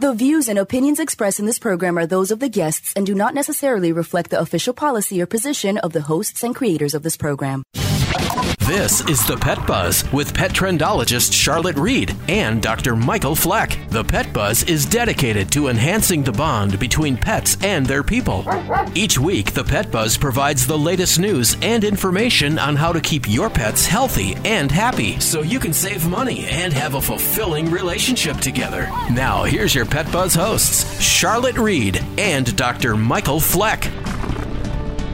The views and opinions expressed in this program are those of the guests and do not necessarily reflect the official policy or position of the hosts and creators of this program. This is the Pet Buzz with pet trendologist Charlotte Reed and Dr. Michael Fleck. The Pet Buzz is dedicated to enhancing the bond between pets and their people. Each week, the Pet Buzz provides the latest news and information on how to keep your pets healthy and happy so you can save money and have a fulfilling relationship together. Now, here's your Pet Buzz hosts, Charlotte Reed and Dr. Michael Fleck.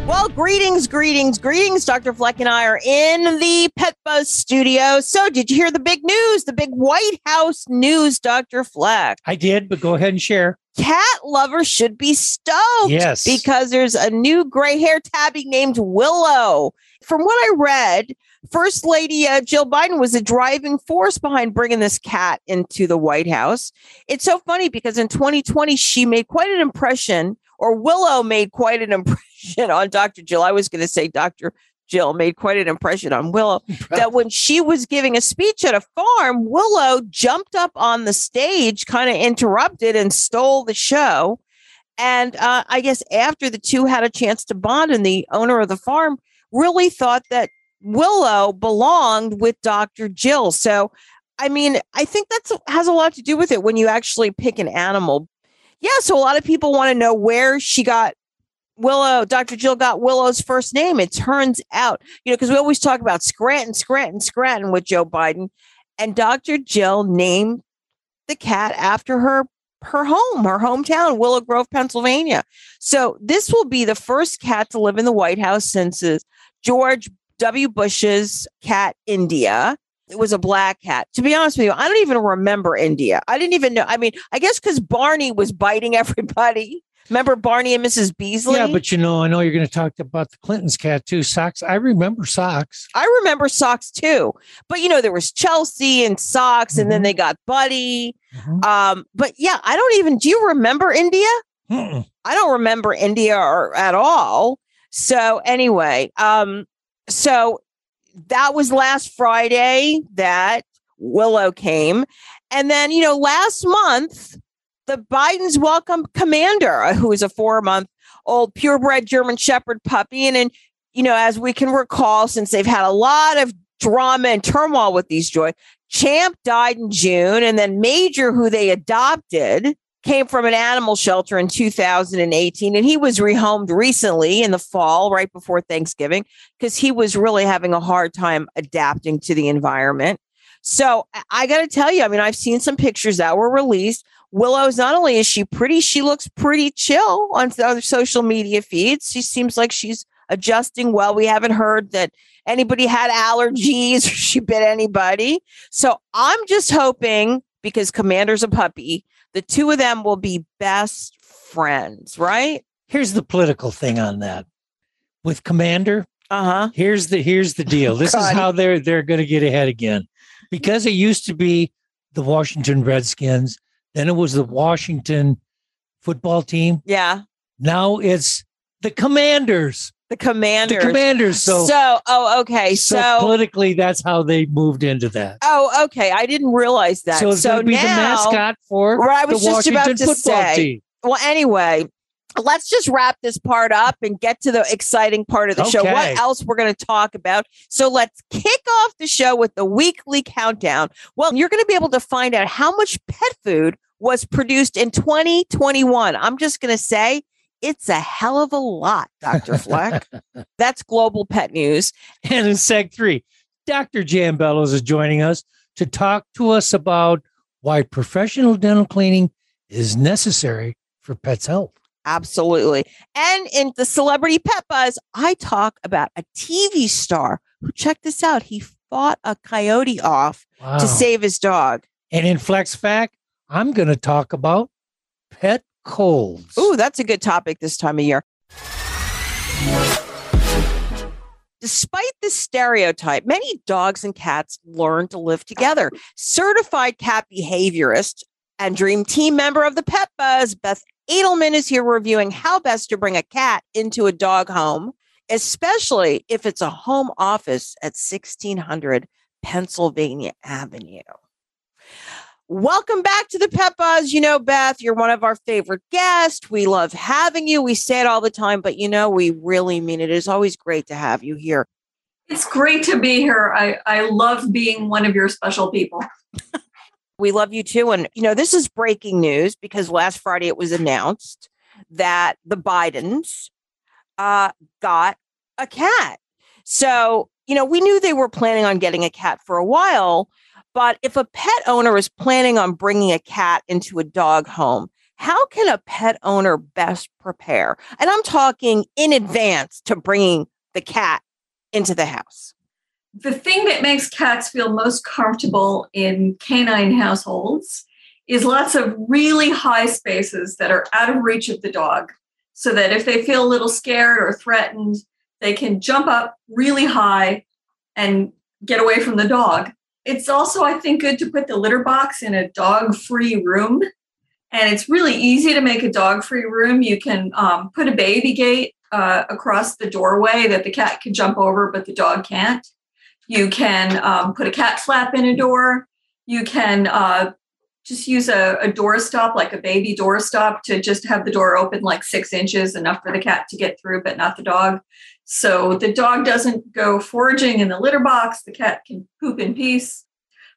Well, greetings, greetings, greetings. Dr. Fleck and I are in the Pet Buzz studio. So, did you hear the big news, the big White House news, Dr. Fleck? I did, but go ahead and share. Cat lovers should be stoked. Yes. Because there's a new gray hair tabby named Willow. From what I read, First Lady uh, Jill Biden was a driving force behind bringing this cat into the White House. It's so funny because in 2020, she made quite an impression, or Willow made quite an impression on Dr. Jill. I was going to say Dr. Jill made quite an impression on Willow that when she was giving a speech at a farm, Willow jumped up on the stage, kind of interrupted and stole the show. And uh, I guess after the two had a chance to bond, and the owner of the farm really thought that Willow belonged with Dr. Jill. So, I mean, I think that's has a lot to do with it when you actually pick an animal. Yeah, so a lot of people want to know where she got Willow, Dr. Jill got Willow's first name. It turns out, you know, because we always talk about Scranton, Scranton, Scranton with Joe Biden. And Dr. Jill named the cat after her her home, her hometown, Willow Grove, Pennsylvania. So this will be the first cat to live in the White House since George W. Bush's cat India. It was a black cat. To be honest with you, I don't even remember India. I didn't even know. I mean, I guess because Barney was biting everybody. Remember Barney and Mrs. Beasley? Yeah, but you know, I know you're going to talk about the Clinton's cat too. Socks. I remember socks. I remember socks too. But you know, there was Chelsea and socks, and then they got Buddy. Mhm. Um, but yeah, I don't even. Do you remember India? Mm-mm. I don't remember India or, at all. So anyway, um, so that was last Friday that Willow came, and then you know last month the Bidens welcome Commander, uh, who is a four month old purebred German Shepherd puppy, and then you know as we can recall, since they've had a lot of drama and turmoil with these joy. Champ died in June, and then Major, who they adopted, came from an animal shelter in 2018 and he was rehomed recently in the fall right before thanksgiving because he was really having a hard time adapting to the environment so I- got to tell you i mean i've seen some pictures that were released willow's not only is she pretty she looks pretty chill on the other social media feeds she seems like she's adjusting well we haven't heard that anybody had allergies or she bit anybody so i'm just hoping because commander's a puppy the two of them will be best friends, right? Here's the political thing on that. With Commander, Uh huh. here's the here's the deal. This is how they're they're going to get ahead again, because it used to be the Washington Redskins, then it was the Washington football team. Yeah. Now it's the Commanders. The Commanders. The Commanders. So, So, oh, okay. so, So, politically, that's how they moved into that. oh, okay. I didn't realize that. So it's going to be the mascot for I was the just Washington about to football say. team. Well, anyway, let's just wrap this part up and get to the exciting part of the show. What else we're going to talk about? So let's kick off the show with the weekly countdown. Well, you're going to be able to find out how much pet food was produced in 2021. I'm just going to say it's a hell of a lot, Dr. Fleck. That's global pet news. And in Seg 3, Dr. Jan Bellows is joining us to talk to us about why professional dental cleaning is necessary for pets' health. Absolutely. And in the celebrity pet buzz, I talk about a TV star who, check this out, he fought a coyote off Wow. to save his dog. and in Flex Fact, I'm going to talk about pet colds. Ooh, that's a good topic this time of year. Despite the stereotype, many dogs and cats learn to live together. Certified cat behaviorist and dream team member of the Pet Buzz, Beth Adelman is here reviewing how best to bring a cat into a dog home, especially if it's a home office at 1600 Pennsylvania Avenue. Welcome back to the Pet Buzz. You know, Beth, you're one of our favorite guests. We love having you. We say it all the time, but you know, we really mean it. It is always great to have you here. It's great to be here. I, I love being one of your special people. We love you too. And, you know, this is breaking news because last Friday it was announced that the Bidens uh, got a cat. So, you know, we knew they were planning on getting a cat for a while, but if a pet owner is planning on bringing a cat into a dog home, how can a pet owner best prepare? And I'm talking in advance to bringing the cat into the house. The thing that makes cats feel most comfortable in canine households is lots of really high spaces that are out of reach of the dog. So that if they feel a little scared or threatened, they can jump up really high and get away from the dog. It's also, I think, good to put the litter box in a dog free room. And it's really easy to make a dog free room. You can um, put a baby gate uh, across the doorway that the cat can jump over, but the dog can't. You can um, put a cat flap in a door. You can uh, just use a, a door stop, like a baby door stop, to just have the door open like six inches, enough for the cat to get through, but not the dog. So the dog doesn't go foraging in the litter box. The cat can poop in peace.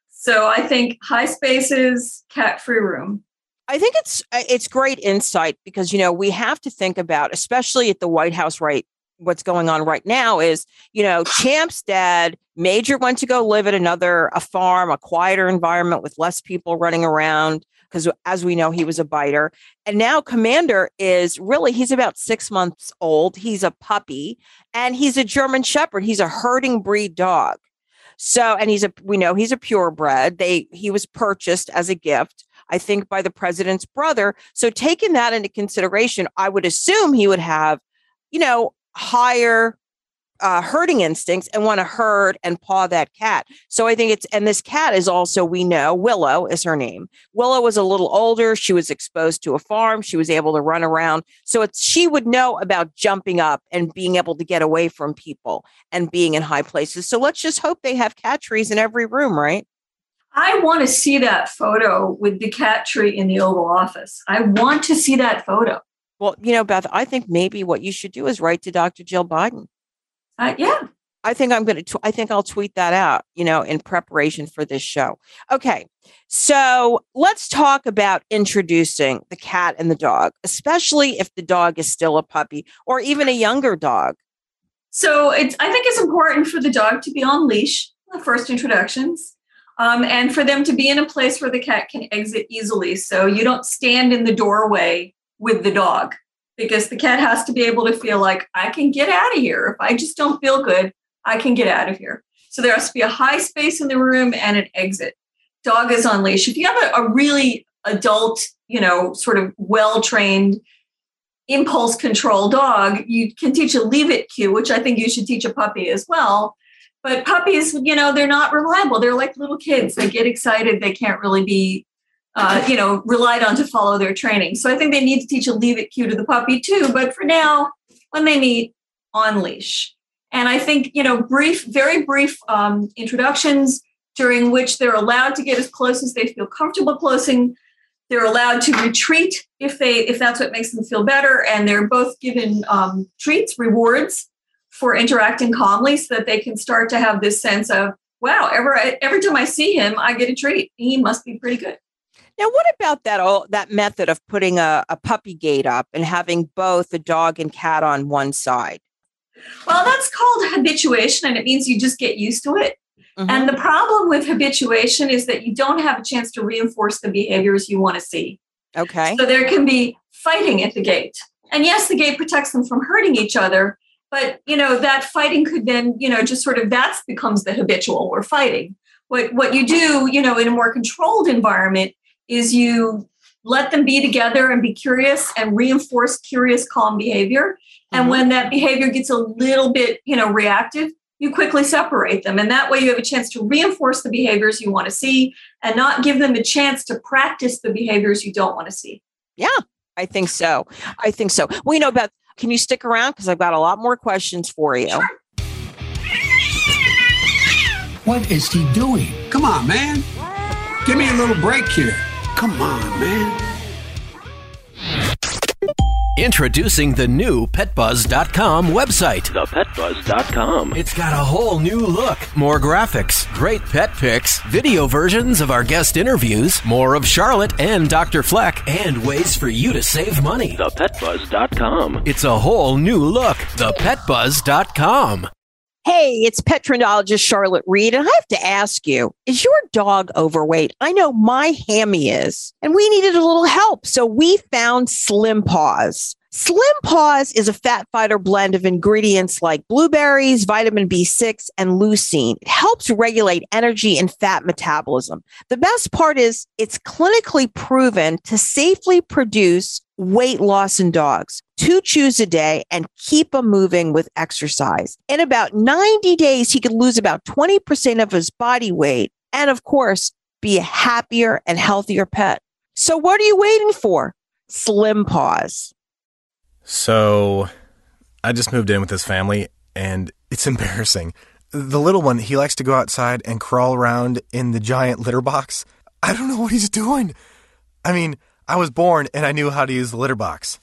So I think high spaces, cat free room. I think it's it's great insight because you know we have to think about, especially at the White House right what's going on right now is, you know, Champ's dad, Major went to go live at another a farm, a quieter environment with less people running around because as we know he was a biter. And now Commander is really he's about 6 months old. He's a puppy and he's a German shepherd. He's a herding breed dog. So and he's a we know he's a purebred. They he was purchased as a gift. I think by the president's brother. So taking that into consideration, I would assume he would have you know, higher uh, herding instincts and want to herd and paw that cat. So I think it's, and this cat is also, we know, Willow is her name. Willow was a little older. She was exposed to a farm. She was able to run around. So it's, she would know about jumping up and being able to get away from people and being in high places. So let's just hope they have cat trees in every room, right? I want to see that photo with the cat tree in the Oval Office. I want to see that photo. Well, you know, Beth, I think maybe what you should do is write to Dr. Jill Biden. Uh, yeah. I think I'm going to, I think I'll tweet that out, you know, in preparation for this show. Okay. So let's talk about introducing the cat and the dog, especially if the dog is still a puppy or even a younger dog. So it's, I think it's important for the dog to be on leash, the first introductions, um, and for them to be in a place where the cat can exit easily. So you don't stand in the doorway with the dog because the cat has to be able to feel like I can get out of here. If I just don't feel good, I can get out of here. So there has to be a high space in the room and an exit. Dog is on leash. If you have a, a really adult, you know, sort of well trained impulse control dog, you can teach a leave it cue, which I think you should teach a puppy as well. But puppies, you know, they're not reliable. They're like little kids. They get excited. They can't really be uh, you know, relied on to follow their training. So I think they need to teach a leave it cue to the puppy too. But for now, when they meet, on leash. And I think, you know, brief, very brief um, introductions during which they're allowed to get as close as they feel comfortable closing. They're allowed to retreat if they if that's what makes them feel better, and they're both given um, treats, rewards for interacting calmly, so that they can start to have this sense of, wow, every every time I see him, I get a treat. He must be pretty good. Now, what about that all that method of putting a, a puppy gate up and having both the dog and cat on one side? Well, that's called habituation, and it means you just get used to it. Mm-hmm. And the problem with habituation is that you don't have a chance to reinforce the behaviors you want to see. Okay. So there can be fighting at the gate. And yes, the gate protects them from hurting each other, but you know, that fighting could then, you know, just sort of that becomes the habitual or fighting. What what you do, you know, in a more controlled environment is you let them be together and be curious and reinforce curious calm behavior. And mm-hmm. when that behavior gets a little bit you know reactive you quickly separate them. And that way you have a chance to reinforce the behaviors you want to see and not give them a chance to practice the behaviors you don't want to see. Yeah i think so. I think so. Well you know beth can you stick around? Because i've got a lot more questions for you. Sure. what is he doing? Come on man. Give me a little break here. Come on, man. Introducing the new PetBuzz.com website. ThePetBuzz.com. It's got a whole new look, more graphics, great pet pics, video versions of our guest interviews, more of Charlotte and Dr. Fleck, and ways for you to save money. ThePetBuzz.com. It's a whole new look. ThePetBuzz.com. Hey, it's pet trendologist Charlotte Reed, and I have to ask you, is your dog overweight? I know my hammy is, and we needed a little help. So we found Slim Paws. Slim Paws is a fat fighter blend of ingredients like blueberries, vitamin B6, and leucine. It helps regulate energy and fat metabolism. The best part is it's clinically proven to safely produce weight loss in dogs. Two chews a day and keep them moving with exercise. In about 90 days, he could lose about 20% of his body weight and, of course, be a happier and healthier pet. So, what are you waiting for? Slim Paws. So I just moved in with this family and it's embarrassing. The little one, he likes to go outside and crawl around in the giant litter box. I don't know what he's doing. I mean, I was born and I knew how to use the litter box.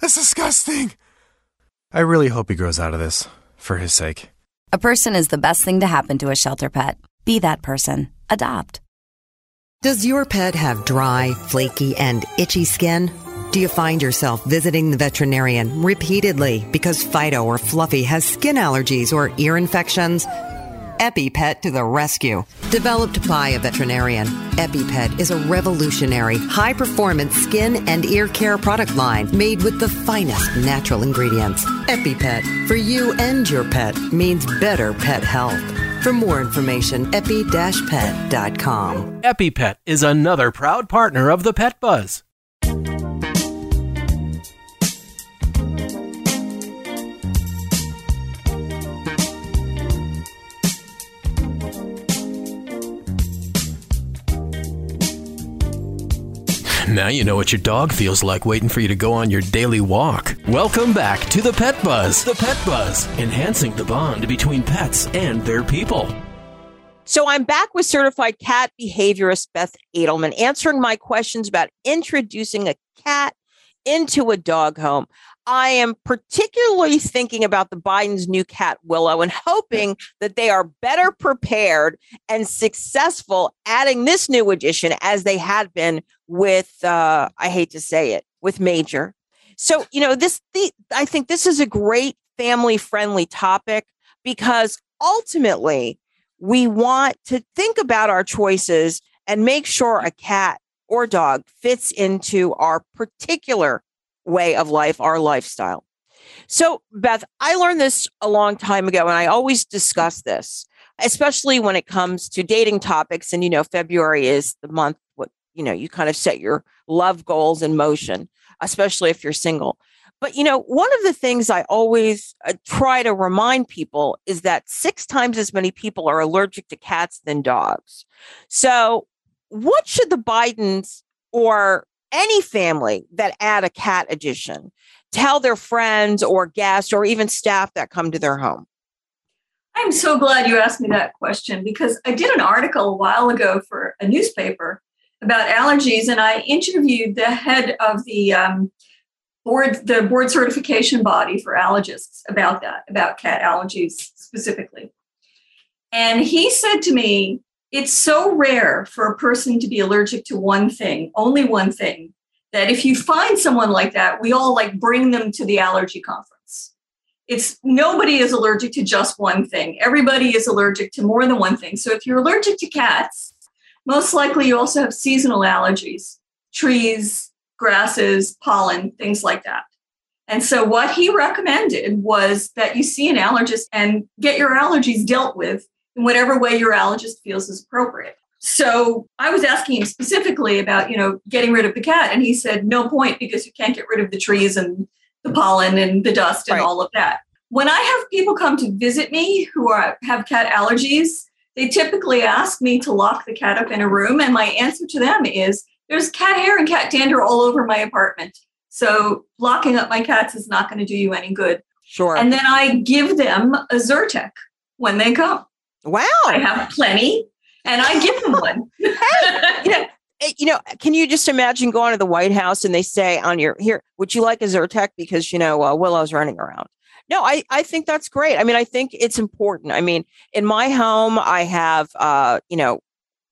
That's disgusting. I really hope he grows out of this for his sake. A person is the best thing to happen to a shelter pet. Be that person. Adopt. Does your pet have dry, flaky, and itchy skin? Do you find yourself visiting the veterinarian repeatedly because Fido or Fluffy has skin allergies or ear infections? EpiPet to the rescue. Developed by a veterinarian, EpiPet is a revolutionary, high performance skin and ear care product line made with the finest natural ingredients. EpiPet, for you and your pet, means better pet health. For more information, epi-pet.com. EpiPet is another proud partner of the Pet Buzz. Now you know what your dog feels like waiting for you to go on your daily walk. Welcome back to the Pet Buzz. The Pet Buzz, enhancing the bond between pets and their people. So I'm back with certified cat behaviorist Beth Adelman answering my questions about introducing a cat into a dog home. I am particularly thinking about the Biden's new cat Willow and hoping that they are better prepared and successful adding this new addition as they had been with uh, I hate to say it with Major. So you know this the I think this is a great family friendly topic because ultimately we want to think about our choices and make sure a cat or dog fits into our particular way of life, our lifestyle. So, Beth, I learned this a long time ago, and I always discuss this, especially when it comes to dating topics. And, you know, February is the month, you know, you kind of set your love goals in motion, especially if you're single. But, you know, one of the things I always uh, try to remind people is that six times as many people are allergic to cats than dogs. So, what should the Bidens or any family that add a cat addition tell their friends or guests or even staff that come to their home? I'm so glad you asked me that question because I did an article a while ago for a newspaper about allergies, and I interviewed the head of the um, board, the board certification body for allergists about that, about cat allergies specifically. And he said to me, it's so rare for a person to be allergic to one thing, only one thing, that if you find someone like that, we all like bring them to the allergy conference. It's nobody is allergic to just one thing. Everybody is allergic to more than one thing. So if you're allergic to cats, most likely you also have seasonal allergies, trees, grasses, pollen, things like that. And so what he recommended was that you see an allergist and get your allergies dealt with in whatever way your allergist feels is appropriate. So I was asking him specifically about, you know, getting rid of the cat. And he said, no point because you can't get rid of the trees and the pollen and the dust and right. all of that. When I have people come to visit me who are, have cat allergies, they typically ask me to lock the cat up in a room. And my answer to them is there's cat hair and cat dander all over my apartment. So locking up my cats is not going to do you any good. Sure. And then I give them a Zyrtec when they come. Wow. I have plenty. and I give them one. you know, you know, can you just imagine going to the White House and they say on your here, would you like a Zyrtec because you know uh, Willow's running around? No, I I think that's great. I mean, I think it's important. I mean, in my home, I have uh, you know,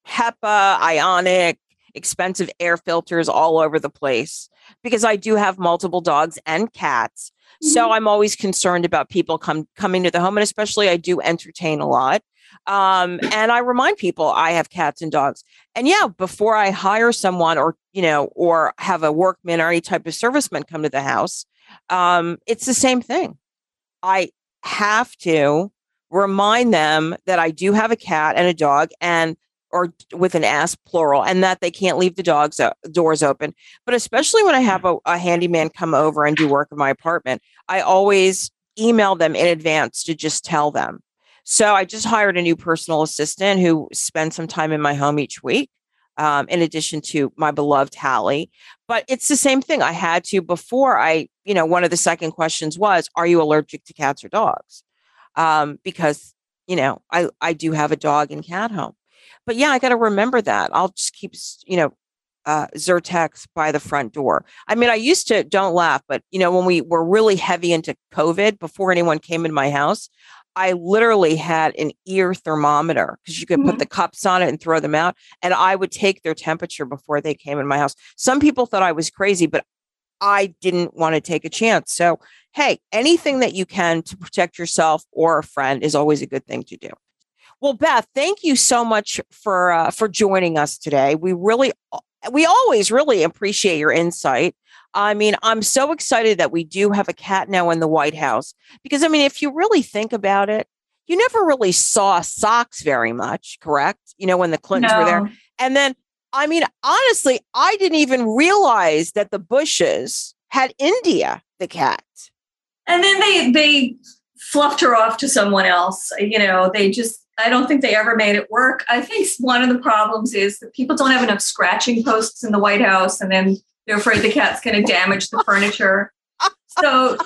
HEPA, Ionic, expensive air filters all over the place because I do have multiple dogs and cats. So Mm-hmm. I'm always concerned about people come coming to the home, and especially I do entertain a lot. Um, and I remind people I have cats and dogs. And yeah, before I hire someone or you know, or have a workman or any type of serviceman come to the house, um, it's the same thing. I have to remind them that I do have a cat and a dog, and or with an S plural, and that they can't leave the dogs o- doors open. But especially when I have a, a handyman come over and do work in my apartment, I always email them in advance to just tell them. So I just hired a new personal assistant who spends some time in my home each week. Um, in addition to my beloved Hallie, but it's the same thing. I had to before I, you know, one of the second questions was, "Are you allergic to cats or dogs?" Um, because you know, I I do have a dog and cat home, but yeah, I got to remember that. I'll just keep, you know, uh, Zyrtecs by the front door. I mean, I used to don't laugh, but you know, when we were really heavy into COVID before anyone came in my house, I literally had an ear thermometer because you could put Mhm. the cups on it and throw them out, and I would take their temperature before they came in my house. Some people thought I was crazy, but I didn't want to take a chance. So, hey, anything that you can to protect yourself or a friend is always a good thing to do. Well, Beth, thank you so much for uh, for joining us today. We really, we always really appreciate your insight. I mean, I'm so excited that we do have a cat now in the White House because I mean, if you really think about it, you never really saw socks very much, correct? You know, when the Clintons were there, and then I mean, honestly, I didn't even realize that the Bushes had India the cat. And then they they fluffed her off to someone else. You know, they just I don't think they ever made it work. I think one of the problems is that people don't have enough scratching posts in the White House, and then they're afraid the cat's going to damage the furniture. So,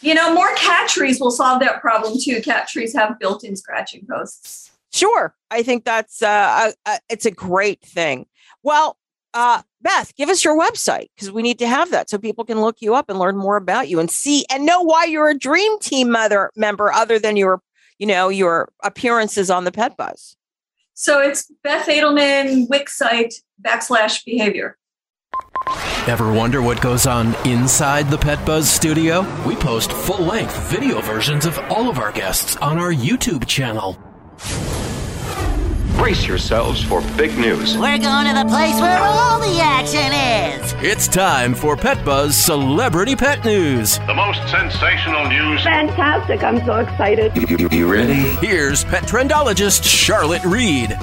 you know, more cat trees will solve that problem too. Cat trees have built-in scratching posts. Sure, I think that's uh, a, a, it's a great thing. Well, uh, Beth, give us your website because we need to have that so people can look you up and learn more about you and see and know why you're a Dream Team mother member other than your, you know, your appearances on the Pet Buzz. So it's Beth Adelman Wix site backslash behavior. Ever wonder what goes on inside the Pet Buzz studio? We post full length video versions of all of our guests on our YouTube channel. Brace yourselves for big news. We're going to the place where all the action is. It's time for Pet Buzz Celebrity Pet News. The most sensational news. Fantastic. I'm so excited. You ready? Here's pet trendologist Charlotte Reed.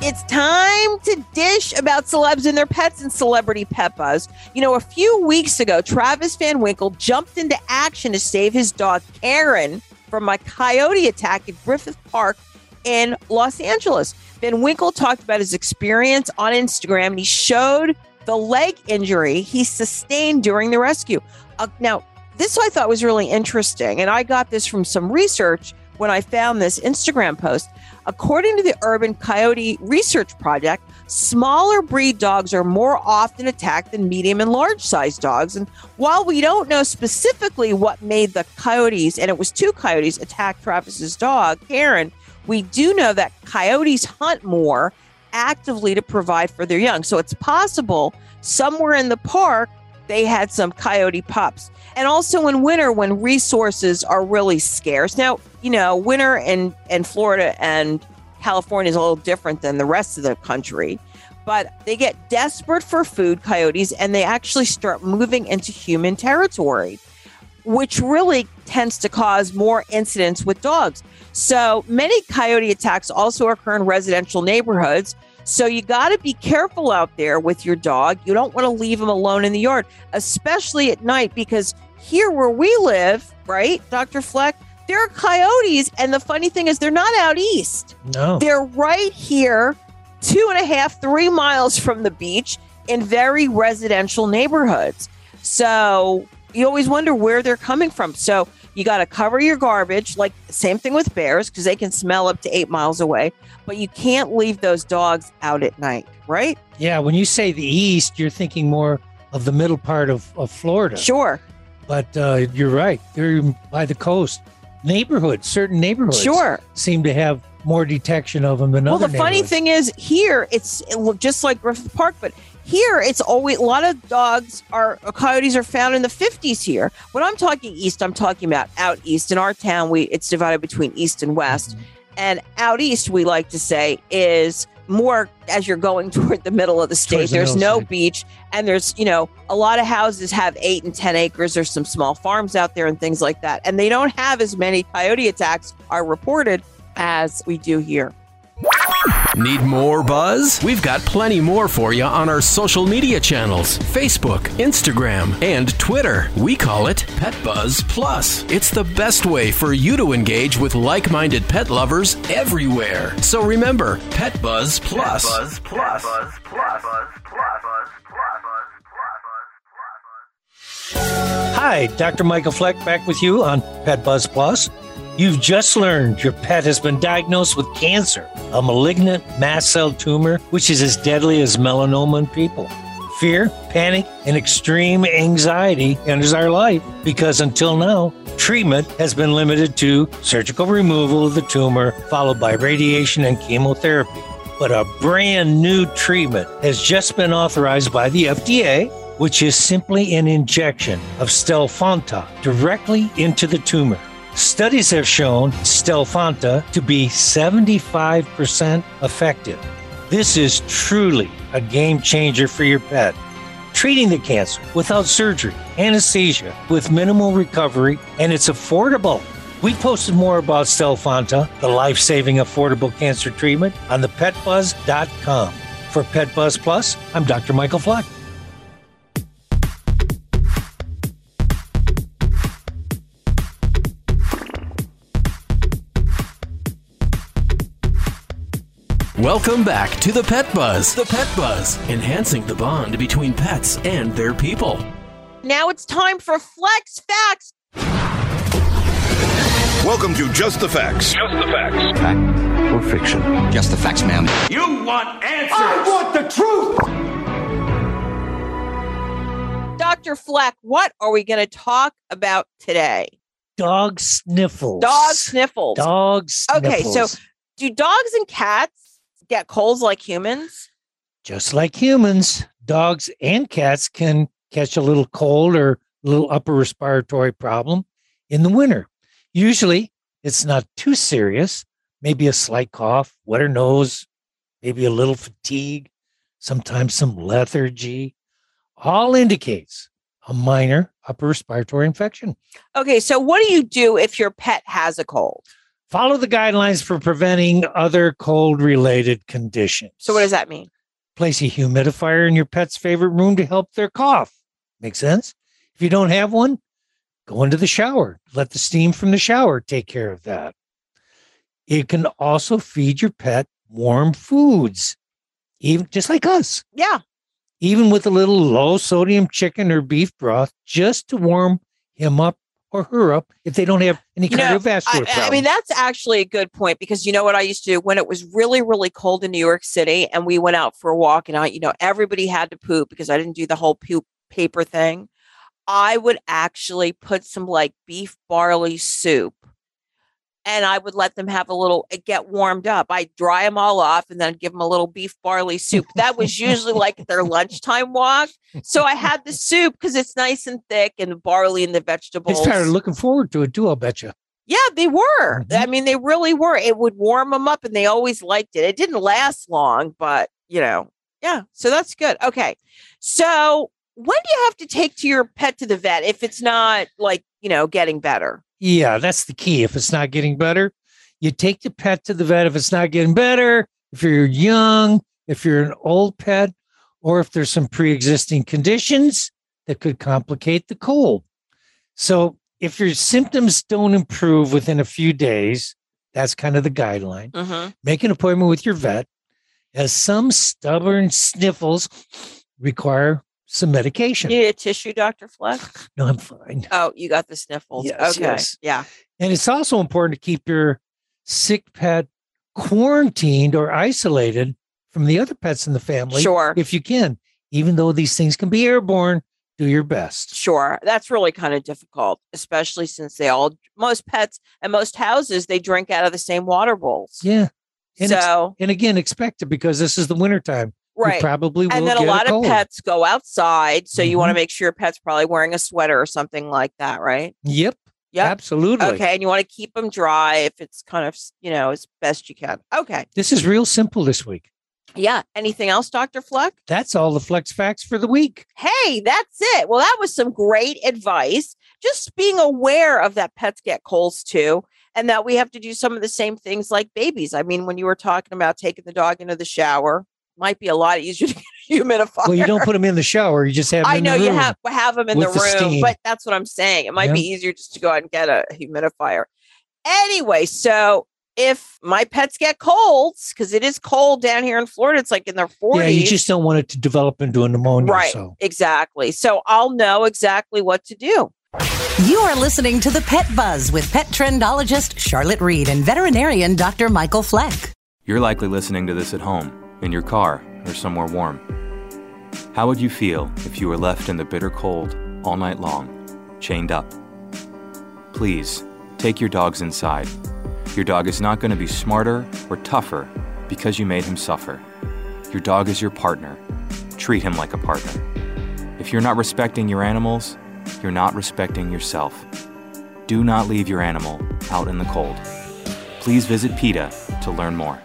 It's time to dish about celebs and their pets and celebrity pet buzz. You know, a few weeks ago, Travis Van Winkle jumped into action to save his dog Karen from a coyote attack at Griffith Park in Los Angeles. Van Winkle talked about his experience on Instagram and he showed the leg injury he sustained during the rescue. Uh, now, this I thought was really interesting, and I got this from some research when I found this Instagram post. According to the Urban Coyote Research Project, smaller breed dogs are more often attacked than medium and large sized dogs. And while we don't know specifically what made the coyotes, and it was two coyotes, attack Travis's dog, Karen, we do know that coyotes hunt more actively to provide for their young. So it's possible somewhere in the park they had some coyote pups. And also in winter when resources are really scarce. Now, you know, winter in, in Florida and California is a little different than the rest of the country. But they get desperate for food, coyotes, and they actually start moving into human territory, which really tends to cause more incidents with dogs. So many coyote attacks also occur in residential neighborhoods. So you got to be careful out there with your dog. You don't want to leave him alone in the yard, especially at night, because here where we live, right, Dr. Fleck, there are coyotes. And the funny thing is, they're not out east. No. They're right here, two and a half, three miles from the beach in very residential neighborhoods. So you always wonder where they're coming from. So You got to cover your garbage, like same thing with bears, because they can smell up to eight miles away. But you can't leave those dogs out at night, right? Yeah, when you say the east, you're thinking more of the middle part of, of Florida. Sure. But uh, you're right. They're by the coast. Neighborhoods, certain neighborhoods Sure. seem to have more detection of them than Well, other Well, the funny thing is, here it's it just like Griffith Park, but here it's always a lot of dogs are coyotes are found in the 50s here. When I'm talking east, I'm talking about out east. In our town, we it's divided between east and west, Mm-hmm. and out east we like to say is more as you're going toward the middle of the state. Towards There's no side. beach, and there's you know a lot of houses have eight and ten acres. There's some small farms out there and things like that, and they don't have as many coyote attacks are reported as we do here. Need more buzz? We've got plenty more for you on our social media channels Facebook, Instagram, and Twitter. We call it Pet Buzz Plus. It's the best way for you to engage with like minded pet lovers everywhere. So remember, Pet Buzz Plus. Buzz Plus. Hi, Dr. Michael Fleck back with you on Pet Buzz Plus. You've just learned your pet has been diagnosed with cancer, a malignant mast cell tumor, which is as deadly as melanoma in people. Fear, panic, and extreme anxiety enters our life because until now, treatment has been limited to surgical removal of the tumor, followed by radiation and chemotherapy. But a brand new treatment has just been authorized by the FDA, which is simply an injection of Stelfonta directly into the tumor. Studies have shown Stelfonta to be 75% effective. This is truly a game changer for your pet. Treating the cancer without surgery, anesthesia, with minimal recovery, and it's affordable. We posted more about Stelfonta, the life saving affordable cancer treatment, on thepetbuzz.com. For Pet Buzz Plus, I'm Dr. Michael Fleck. Welcome back to the Pet Buzz. The Pet Buzz, enhancing the bond between pets and their people. Now it's time for Flex Facts. Welcome to Just the Facts. Just the Facts. Fact or fiction? Just the facts, ma'am. You want answers. I want the truth. Dr. Fleck, what are we going to talk about today? Dog sniffles. Dog sniffles. Dog sniffles. Okay, so do dogs and cats get colds like humans? just like humans, dogs and cats can catch a little cold or a little upper respiratory problem in the winter. Usually it's not too serious, maybe a slight cough, wetter nose, maybe a little fatigue, sometimes some lethargy. All indicates a minor upper respiratory infection. Okay, so what do you do if your pet has a cold? Follow the guidelines for preventing other cold related conditions. So what does that mean? place a humidifier in your pet's favorite room to help their cough. Make sense? If you don't have one, go into the shower. Let the steam from the shower take care of that. You can also feed your pet warm foods, even just like us, Yeah. even with a little low sodium chicken or beef broth, just to warm him up or her up if they don't have any You know, cardiovascular I. I mean, that's actually a good point because you know what I used to do when it was really, really cold in New York City and we went out for a walk and I, you know, everybody had to poop because I didn't do the whole poop paper thing. I would actually put some like beef barley soup and I would let them have a little, eh, get warmed up. I dry them all off and then give them a little beef barley soup. That was usually like their lunchtime walk. So I had the soup because it's nice and thick and the barley and the vegetables. they started looking forward to it too, I'll bet you. Yeah, they were. Mm-hmm. I mean, they really were. It would warm them up and they always liked it. It didn't last long, but you know, yeah. So that's good. Okay. So when do you have to take to your pet to the vet if it's not like, you know, getting better? Yeah, that's the key. If it's not getting better, you take the pet to the vet. If it's not getting better, if you're young, if you're an old pet, or if there's some pre existing conditions that could complicate the cold. So, if your symptoms don't improve within a few days, that's kind of the guideline. Mm-hmm. Make an appointment with your vet, as some stubborn sniffles require some medication. You need a tissue, Dr. Fleck? No, I'm fine. Oh, you got the sniffles. Yes, okay. yes. Yeah. And it's also important to keep your sick pet quarantined or isolated from the other pets in the family. Sure. If you can, even though these things can be airborne, do your best. Sure. That's really kind of difficult, especially since they all, most pets and most houses, they drink out of the same water bowls. Yeah. And ex- So- and again, expect it because this is the wintertime. You Right. probably will and then a lot of pets go outside. So you want to mm-hmm. make sure your pet's probably wearing a sweater or something like that, right? Yep. Yep. Absolutely. Okay. And you want to keep them dry if it's kind of, you know, as best you can. Okay. This is real simple this week. Yeah. Anything else, Dr. Fleck? That's all the flex facts for the week. Hey, that's it. Well, that was some great advice. Just being aware of that pets get colds too, and that we have to do some of the same things like babies. I mean, when you were talking about taking the dog into the shower, might be a lot easier to get a humidifier. Well, you don't put them in the shower. You just have them I in know the you room. have have them in the with the room, but that's what I'm saying. It might be easier just to go out and get a humidifier. Anyway, so if my pets get colds, because it is cold down here in Florida, it's like in their 40s. Yeah, you just don't want it to develop into a pneumonia. Right. So Exactly. So I'll know exactly what to do. You are listening to the Pet Buzz with pet trendologist Charlotte Reed and veterinarian Dr. Michael Fleck. You're likely listening to this at home, in your car, or somewhere warm. How would you feel if you were left in the bitter cold all night long, chained up? Please, take your dogs inside. Your dog is not going to be smarter or tougher because you made him suffer. Your dog is your partner. Treat him like a partner. If you're not respecting your animals, you're not respecting yourself. Do not leave your animal out in the cold. Please visit PETA to learn more.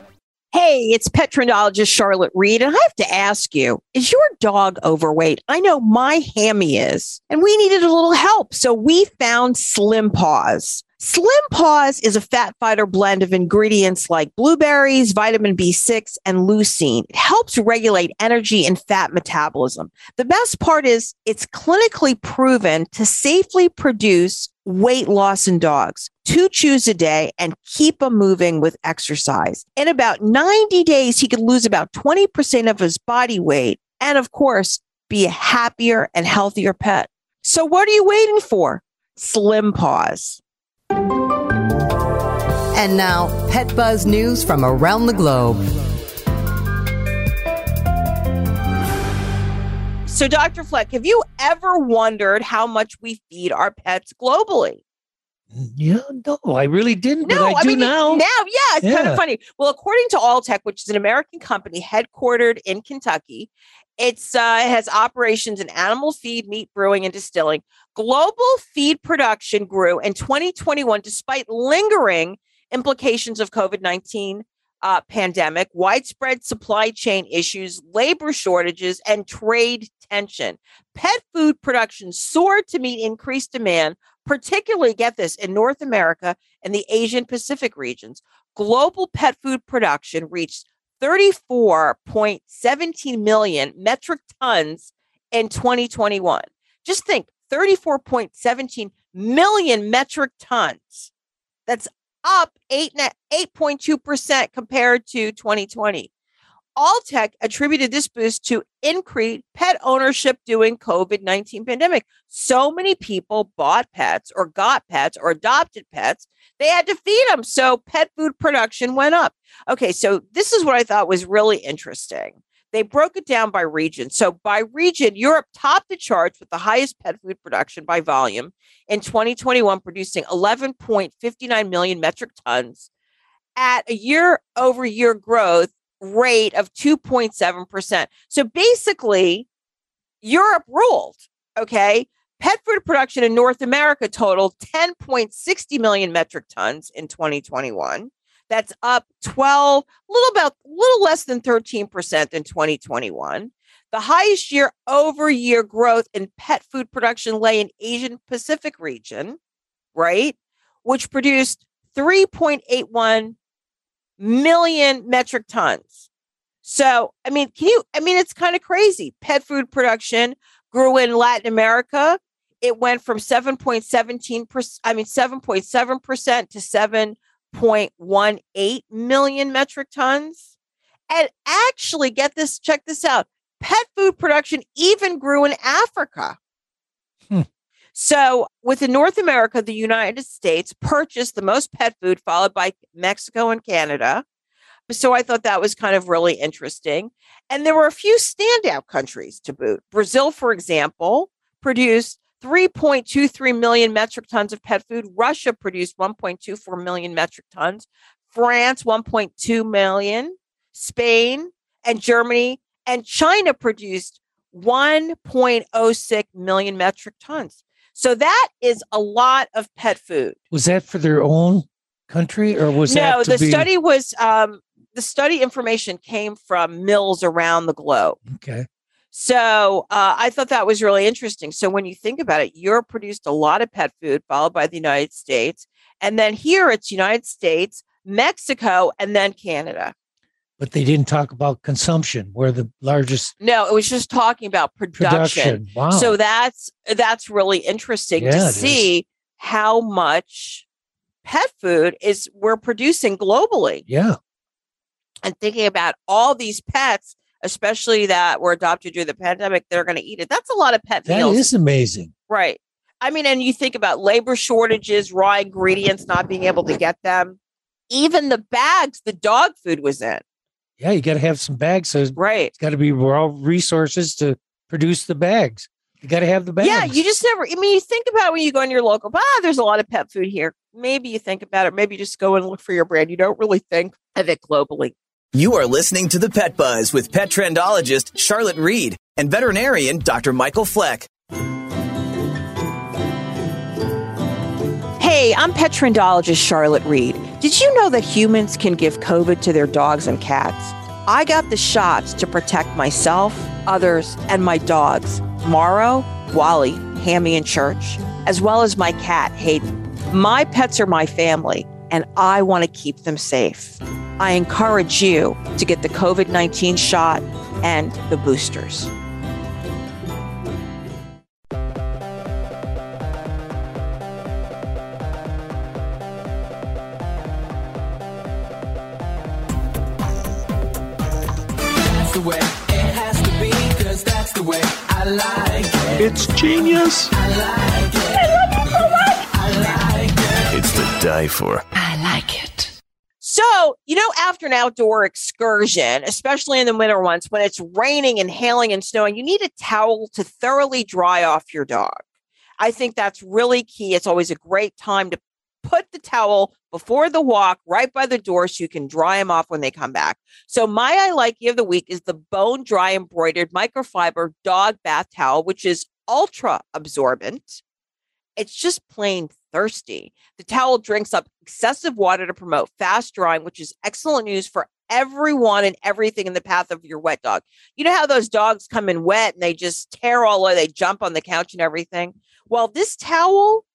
Hey, it's pet trendologist Charlotte Reed, and I have to ask you, is your dog overweight? I know my hammy is, and we needed a little help. So we found Slim Paws. Slim Paws is a fat fighter blend of ingredients like blueberries, vitamin B6, and leucine. It helps regulate energy and fat metabolism. The best part is it's clinically proven to safely produce weight loss in dogs. Two chews a day and keep them moving with exercise. In about 90 days, he could lose about 20% of his body weight and, of course, be a happier and healthier pet. So, what are you waiting for? Slim Paws. And now, Pet Buzz news from around the globe. So, Dr. Fleck, have you ever wondered how much we feed our pets globally? yeah, no, I really didn't, but I, I do mean, now. Now, yeah, it's kind of funny. Well, according to Alltech, which is an American company headquartered in Kentucky, it's uh, it has operations in animal feed, meat brewing, and distilling. Global feed production grew in 2021 despite lingering implications of COVID 19 uh, pandemic, widespread supply chain issues, labor shortages, and trade tension. Pet food production soared to meet increased demand, particularly, get this, in North America and the Asian Pacific regions. Global pet food production reached 34.17 million metric tons in 2021. Just think 34.17 million metric tons. That's up 8, 8.2% compared to 2020. Alltech attributed this boost to increased pet ownership during COVID-19 pandemic. So many people bought pets or got pets or adopted pets, they had to feed them. So pet food production went up. Okay, so this is what I thought was really interesting. They broke it down by region. So by region, Europe topped the charts with the highest pet food production by volume in 2021, producing 11.59 million metric tons at a year over year growth rate of 2.7%. So basically, Europe ruled. Okay. Pet food production in North America totaled 10.60 million metric tons in 2021. That's up 12, little about little less than 13% in 2021. The highest year over year growth in pet food production lay in Asian Pacific region, right? Which produced 3.81 million metric tons. So, I mean, can you, I mean, it's kind of crazy. Pet food production grew in Latin America. It went from 7.17%, I mean, 7.7% to 7.18 million metric tons. And actually, get this, check this out Pet food production even grew in Africa. Hmm. So, within North America, the United States purchased the most pet food, followed by Mexico and Canada. So, I thought that was kind of really interesting. And there were a few standout countries to boot. Brazil, for example, produced 3.23 million metric tons of pet food. Russia produced 1.24 million metric tons. France, 1.2 million. Spain and Germany and China produced 1.06 million metric tons. So that is a lot of pet food. Was that for their own country or was no, that to the be- study was um, the study information came from mills around the globe. Okay. So uh, I thought that was really interesting. So when you think about it, Europe produced a lot of pet food, followed by the United States, and then here it's United States, Mexico, and then Canada. But they didn't talk about consumption, where the largest No, it was just talking about production. Production, wow. So that's that's really interesting Yeah, to it is. see how much pet food is we're producing globally yeah. and thinking about all these pets, especially that were adopted during the pandemic, they're going to eat it. That's a lot of pet That meals. is amazing. Right. I mean, and you think about labor shortages, raw ingredients, not being able to get them. Even the bags the dog food was in. Yeah, you got to have some bags. So right. It's got to be raw resources to produce the bags. You got to have the bags. Yeah, you just never. I mean, you think about when you go in your local. Ah, there's a lot of pet food here. Maybe you think about it. Maybe you just go and look for your brand. You don't really think of it globally. You are listening to the Pet Buzz with pet trendologist Charlotte Reed and veterinarian Dr. Michael Fleck. Hey, I'm pet trendologist Charlotte Reed. Did you know that humans can give COVID to their dogs and cats? I got the shots to protect myself, others, and my dogs, Morrow, Wally, Hammy, and Church, as well as my cat, Hayden. My pets are my family, and I want to keep them safe. I encourage you to get the COVID 19 shot and the boosters. That's the way it has to be, cause that's the way I like it. It's genius. I like it. I like it. It's to die for. I like it. So, you know, after an outdoor excursion, especially in the winter ones, when it's raining and hailing and snowing, you need a towel to thoroughly dry off your dog. I think that's really key. It's always a great time to put the towel before the walk right by the door so you can dry them off when they come back. So, my I like you of the week is the bone dry embroidered microfiber dog bath towel, which is ultra absorbent. It's just plain thirsty. The towel drinks up excessive water to promote fast drying, which is excellent news for everyone and everything in the path of your wet dog. You know how those dogs come in wet and they just tear all over, they jump on the couch and everything? Well, this towel,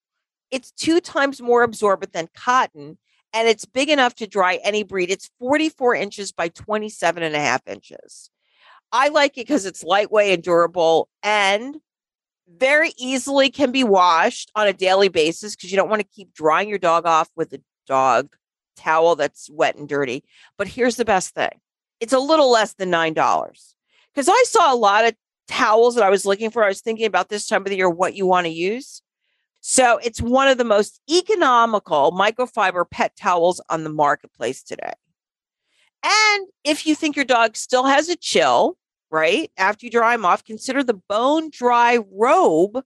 it's two times more absorbent than cotton and it's big enough to dry any breed. It's 44 inches by 27 and a half inches. I like it because it's lightweight and durable and very easily can be washed on a daily basis because you don't want to keep drying your dog off with a dog towel that's wet and dirty. But here's the best thing it's a little less than $9 because I saw a lot of towels that I was looking for. I was thinking about this time of the year what you want to use. So it's one of the most economical microfiber pet towels on the marketplace today. And if you think your dog still has a chill, right? After you dry them off, consider the bone dry robe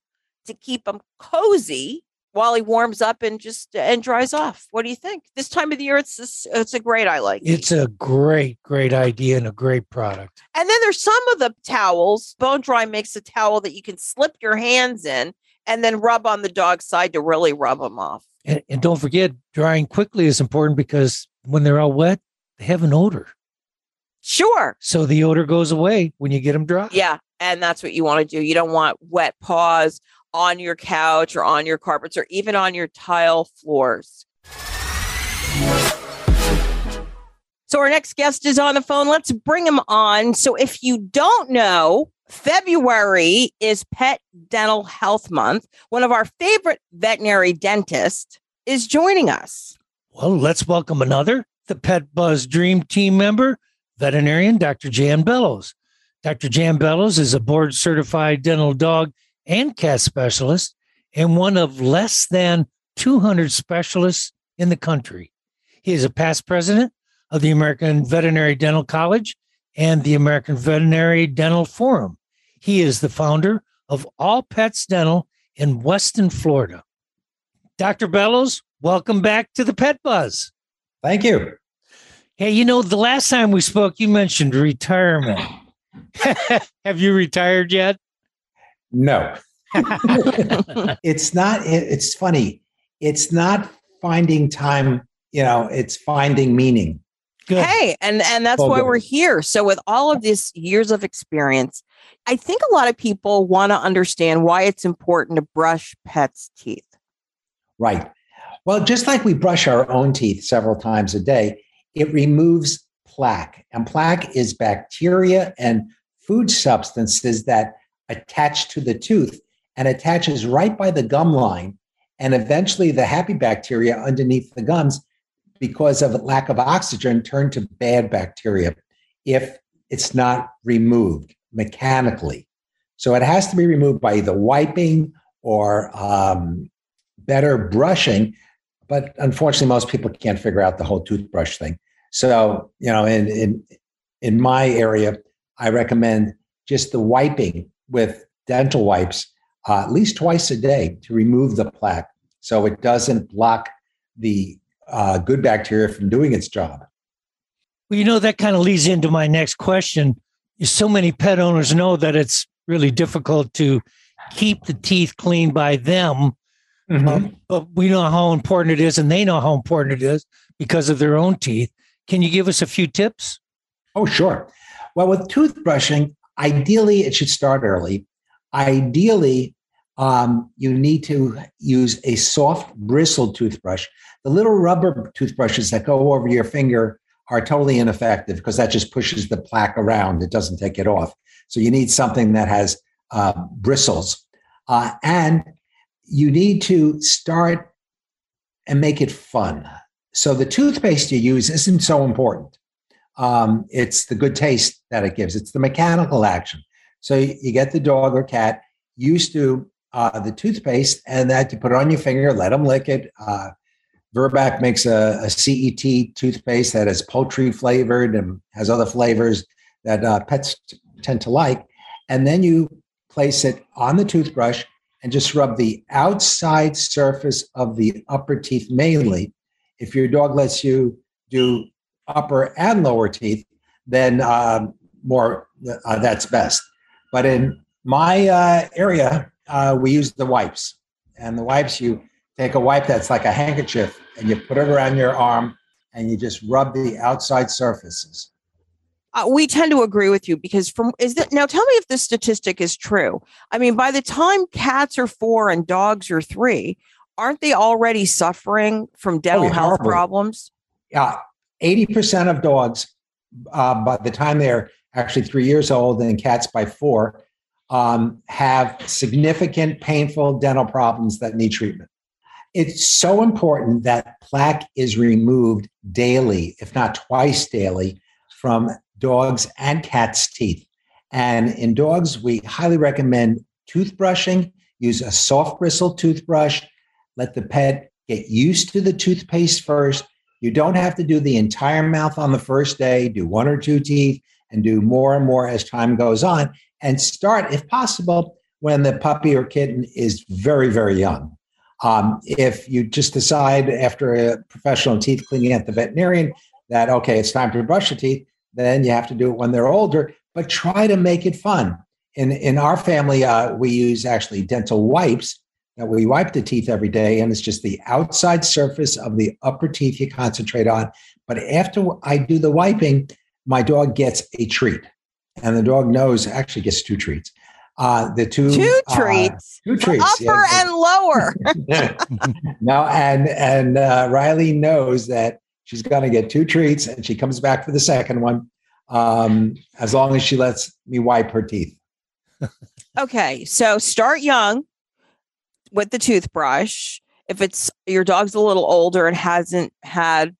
to keep him cozy while he warms up and just uh, and dries off. What do you think? This time of the year, it's this, it's a great I like. It's a great, great idea and a great product. And then there's some of the towels. Bone Dry makes a towel that you can slip your hands in and then rub on the dog's side to really rub them off. And, and don't forget, drying quickly is important because when they're all wet, they have an odor. Sure. So the odor goes away when you get them dry. Yeah. And that's what you want to do. You don't want wet paws on your couch or on your carpets or even on your tile floors. So our next guest is on the phone. Let's bring him on. So if you don't know, February is Pet Dental Health Month. One of our favorite veterinary dentists is joining us. Well, let's welcome another, the Pet Buzz Dream Team member, veterinarian Dr. Jan Bellows. Dr. Jan Bellows is a board certified dental dog and cat specialist and one of less than 200 specialists in the country. He is a past president of the American Veterinary Dental College and the American Veterinary Dental Forum. He is the founder of All Pets Dental in Weston, Florida. Dr. Bellows, welcome back to the Pet Buzz. Thank you. Hey, you know, the last time we spoke, you mentioned retirement. Have you retired yet? No. it's not, it, it's funny. It's not finding time, you know, it's finding meaning. Good. Hey, and and that's well, why good. we're here. So with all of these years of experience, I think a lot of people want to understand why it's important to brush pets' teeth. Right. Well, just like we brush our own teeth several times a day, it removes plaque. And plaque is bacteria and food substances that attach to the tooth and attaches right by the gum line. And eventually, the happy bacteria underneath the gums, because of lack of oxygen, turn to bad bacteria if it's not removed mechanically. So it has to be removed by either wiping or um, better brushing. But unfortunately, most people can't figure out the whole toothbrush thing. So, you know, in in in my area, I recommend just the wiping with dental wipes uh, at least twice a day to remove the plaque, so it doesn't block the uh, good bacteria from doing its job. Well, you know that kind of leads into my next question. So many pet owners know that it's really difficult to keep the teeth clean by them. Mm-hmm. Um, but we know how important it is, and they know how important it is because of their own teeth. Can you give us a few tips? Oh, sure. Well, with toothbrushing, ideally it should start early. Ideally, um, you need to use a soft bristled toothbrush. The little rubber toothbrushes that go over your finger are totally ineffective because that just pushes the plaque around. It doesn't take it off. So you need something that has uh, bristles. Uh, and you need to start and make it fun. So the toothpaste you use isn't so important. Um, it's the good taste that it gives. It's the mechanical action. So you get the dog or cat used to uh, the toothpaste, and that you put it on your finger, let them lick it. Uh, Virbac makes a, a, CET toothpaste that is poultry flavored and has other flavors that uh, pets tend to like. And then you place it on the toothbrush and just rub the outside surface of the upper teeth mainly if your dog lets you do upper and lower teeth, then um, more uh, that's best. But in my uh, area, uh, we use the wipes, and the wipes you take a wipe that's like a handkerchief and you put it around your arm and you just rub the outside surfaces. Uh, we tend to agree with you because from is that now tell me if this statistic is true. I mean, by the time cats are four and dogs are three, aren't they already suffering from dental oh, health problems? Yeah, 80% of dogs, uh, by the time they're actually three years old, and cats by four, um, have significant painful dental problems that need treatment. It's so important that plaque is removed daily, if not twice daily, from dogs and cats' teeth. And in dogs, we highly recommend toothbrushing. Use a soft bristle toothbrush let the pet get used to the toothpaste first. You don't have to do the entire mouth on the first day, do one or two teeth, and do more and more as time goes on. And start, if possible, when the puppy or kitten is very, very young. Um, if you just decide after a professional teeth cleaning at the veterinarian that, okay, it's time to brush the teeth, then you have to do it when they're older, but try to make it fun. In, in our family, uh, we use actually dental wipes that we wipe the teeth every day, and it's just the outside surface of the upper teeth you concentrate on. But after I do the wiping, my dog gets a treat, and the dog knows actually gets two treats. Uh, the two two uh, treats, two treats, upper yeah. and lower. no, and and uh, Riley knows that she's going to get two treats, and she comes back for the second one, um, as long as she lets me wipe her teeth. okay, so start young with the toothbrush. If it's your dog's a little older and hasn't had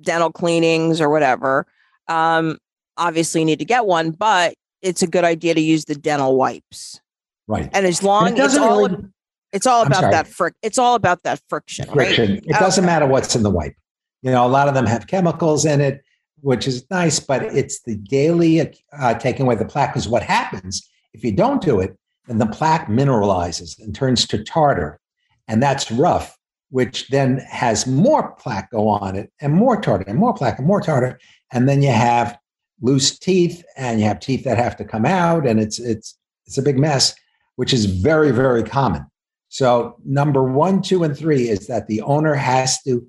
dental cleanings or whatever, um, obviously you need to get one. But it's a good idea to use the dental wipes. Right. And as long And it as it's all really- it's all about that fric it's all about that friction, friction. right? It doesn't matter what's in the wipe. You know, a lot of them have chemicals in it, which is nice, but it's the daily uh, taking away the plaque. Because what happens if you don't do it, then the plaque mineralizes and turns to tartar, and that's rough, which then has more plaque go on it, and more tartar, and more plaque, and more tartar, and then you have loose teeth, and you have teeth that have to come out, and it's it's it's a big mess, which is very very common. So, number one, two, and three is that the owner has to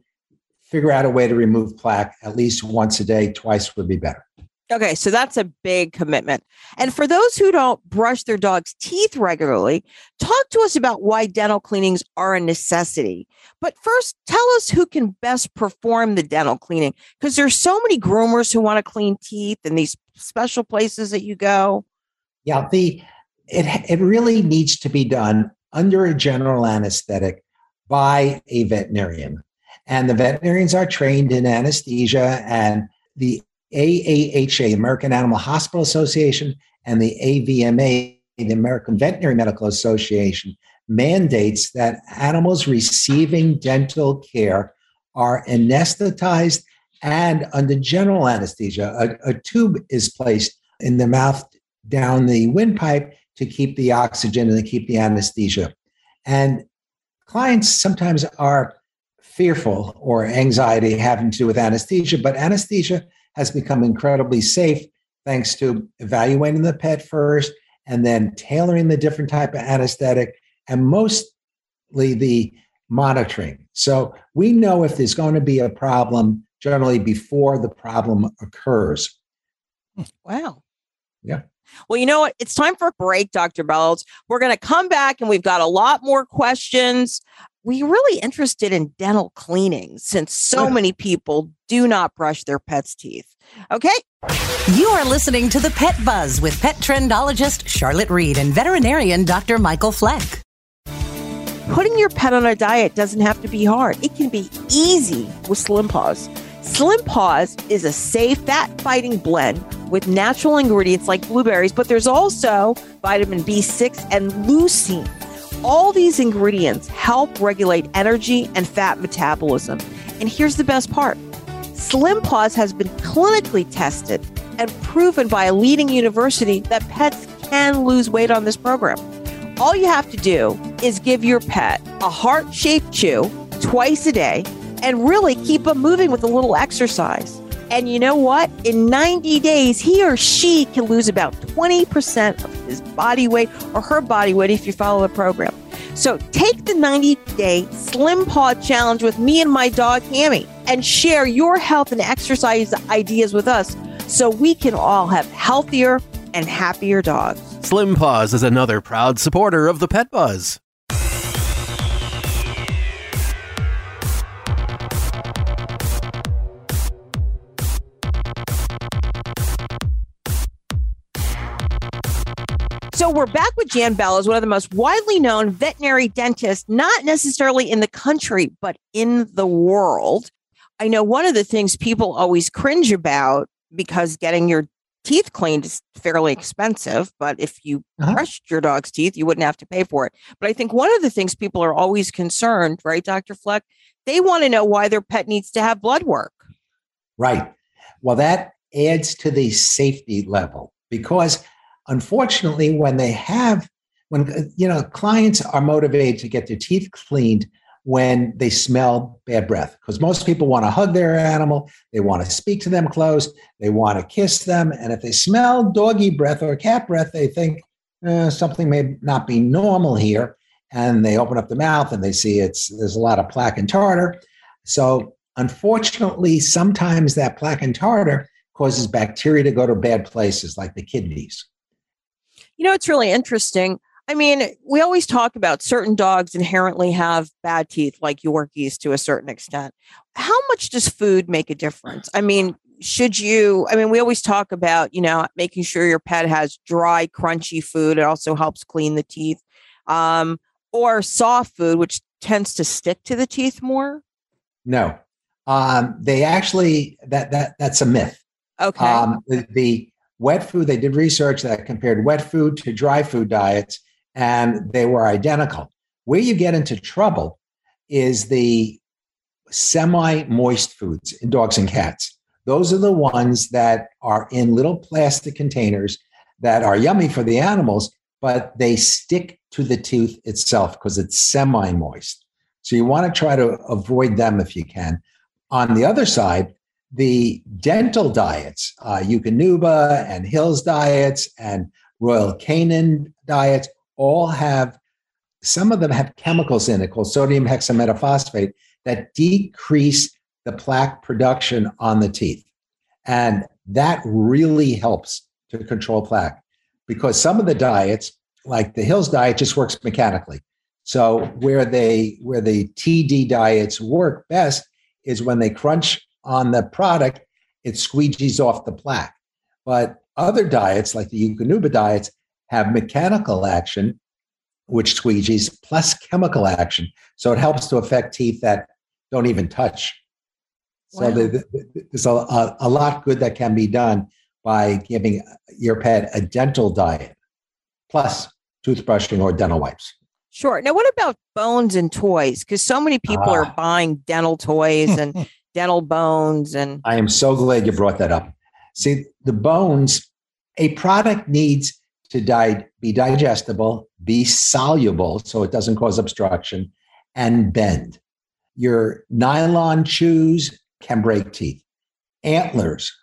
figure out a way to remove plaque at least once a day, twice would be better. Okay, so that's a big commitment. And for those who don't brush their dog's teeth regularly, talk to us about why dental cleanings are a necessity. But first, tell us who can best perform the dental cleaning because there's so many groomers who want to clean teeth and these special places that you go. Yeah, the it it really needs to be done under a general anesthetic by a veterinarian. And the veterinarians are trained in anesthesia and the AAHA, American Animal Hospital Association, and the AVMA, the American Veterinary Medical Association, mandates that animals receiving dental care are anesthetized and under general anesthesia. A, a tube is placed in the mouth down the windpipe to keep the oxygen and to keep the anesthesia. And clients sometimes are fearful or anxiety having to do with anesthesia, but anesthesia has become incredibly safe thanks to evaluating the pet first and then tailoring the different type of anesthetic and mostly the monitoring. So we know if there's going to be a problem generally before the problem occurs. Wow. Yeah. Well, you know what? It's time for a break, Dr. Bellows. We're going to come back and we've got a lot more questions. We're really interested in dental cleaning since so many people do not brush their pets' teeth. Okay. You are listening to the Pet Buzz with pet trendologist Charlotte Reed and veterinarian Dr. Michael Fleck. Putting your pet on a diet doesn't have to be hard. It can be easy with Slim Paws. Slim Paws is a safe fat fighting blend with natural ingredients like blueberries, but there's also vitamin B6 and leucine. All these ingredients help regulate energy and fat metabolism. And here's the best part Slim Paws has been clinically tested and proven by a leading university that pets can lose weight on this program. All you have to do is give your pet a heart shaped chew twice a day and really keep them moving with a little exercise. And you know what? In 90 days, he or she can lose about 20% of his body weight or her body weight if you follow the program. So take the 90 day Slim Paw Challenge with me and my dog, Hammy, and share your health and exercise ideas with us so we can all have healthier and happier dogs. Slim Paws is another proud supporter of the Pet Buzz. So we're back with Jan Bellows, one of the most widely known veterinary dentists, not necessarily in the country, but in the world. I know one of the things people always cringe about because getting your teeth cleaned is fairly expensive, but if you uh-huh. brushed your dog's teeth, you wouldn't have to pay for it. But I think one of the things people are always concerned, right, Dr. Fleck? They want to know why their pet needs to have blood work. Right. Well, that adds to the safety level because unfortunately, when they have, when, you know, clients are motivated to get their teeth cleaned when they smell bad breath because most people want to hug their animal, they want to speak to them close, they want to kiss them. And if they smell doggy breath or cat breath, they think uh, something may not be normal here. And they open up the mouth and they see it's there's a lot of plaque and tartar. So unfortunately, sometimes that plaque and tartar causes bacteria to go to bad places like the kidneys. You know, it's really interesting. I mean, we always talk about certain dogs inherently have bad teeth, like Yorkies to a certain extent. How much does food make a difference? I mean, should you? I mean, we always talk about, you know, making sure your pet has dry, crunchy food. It also helps clean the teeth. Um, or soft food, which tends to stick to the teeth more. No, um, they actually that that that's a myth. Okay. Um, the, the wet food, they did research that compared wet food to dry food diets, and they were identical. Where you get into trouble is the semi moist foods in dogs and cats. Those are the ones that are in little plastic containers that are yummy for the animals, but they stick to the tooth itself because it's semi moist. So you want to try to avoid them if you can. On the other side, the dental diets, uh, Eukanuba and Hills diets and Royal Canin diets, all have some of them have chemicals in it called sodium hexametaphosphate that decrease the plaque production on the teeth. And that really helps to control plaque because some of the diets, like the Hills diet, just works mechanically. So where they where the TD diets work best is when they crunch on the product, it squeegees off the plaque. But other diets, like the Eukanuba diets, have mechanical action, which squeegees, plus chemical action. So it helps to affect teeth that don't even touch. So the, the, there's a, a, a lot good that can be done by giving your pet a dental diet, plus toothbrushing or dental wipes. Sure. Now, what about bones and toys? Because so many people are Ah. buying dental toys and dental bones and I am so glad you brought that up. See, the bones, a product needs to di- be digestible, be soluble so it doesn't cause obstruction, and bend. Your nylon chews can break teeth. Antlers,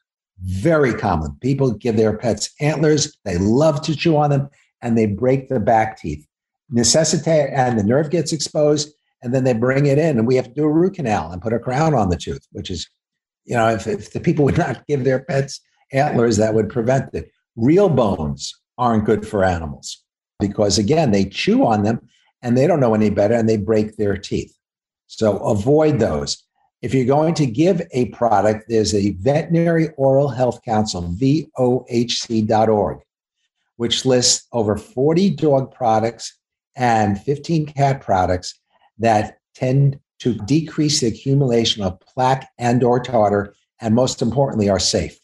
very common. People give their pets antlers, they love to chew on them, and they break the back teeth. Necessitate, and the nerve gets exposed, and then they bring it in, and we have to do a root canal and put a crown on the tooth, which is you know, if, if the people would not give their pets antlers, that would prevent it. Real bones aren't good for animals because, again, they chew on them and they don't know any better and they break their teeth. So avoid those. If you're going to give a product, there's a Veterinary Oral Health Council, vohc.org, which lists over 40 dog products and 15 cat products that tend to decrease the accumulation of plaque and or tartar, and most importantly, are safe.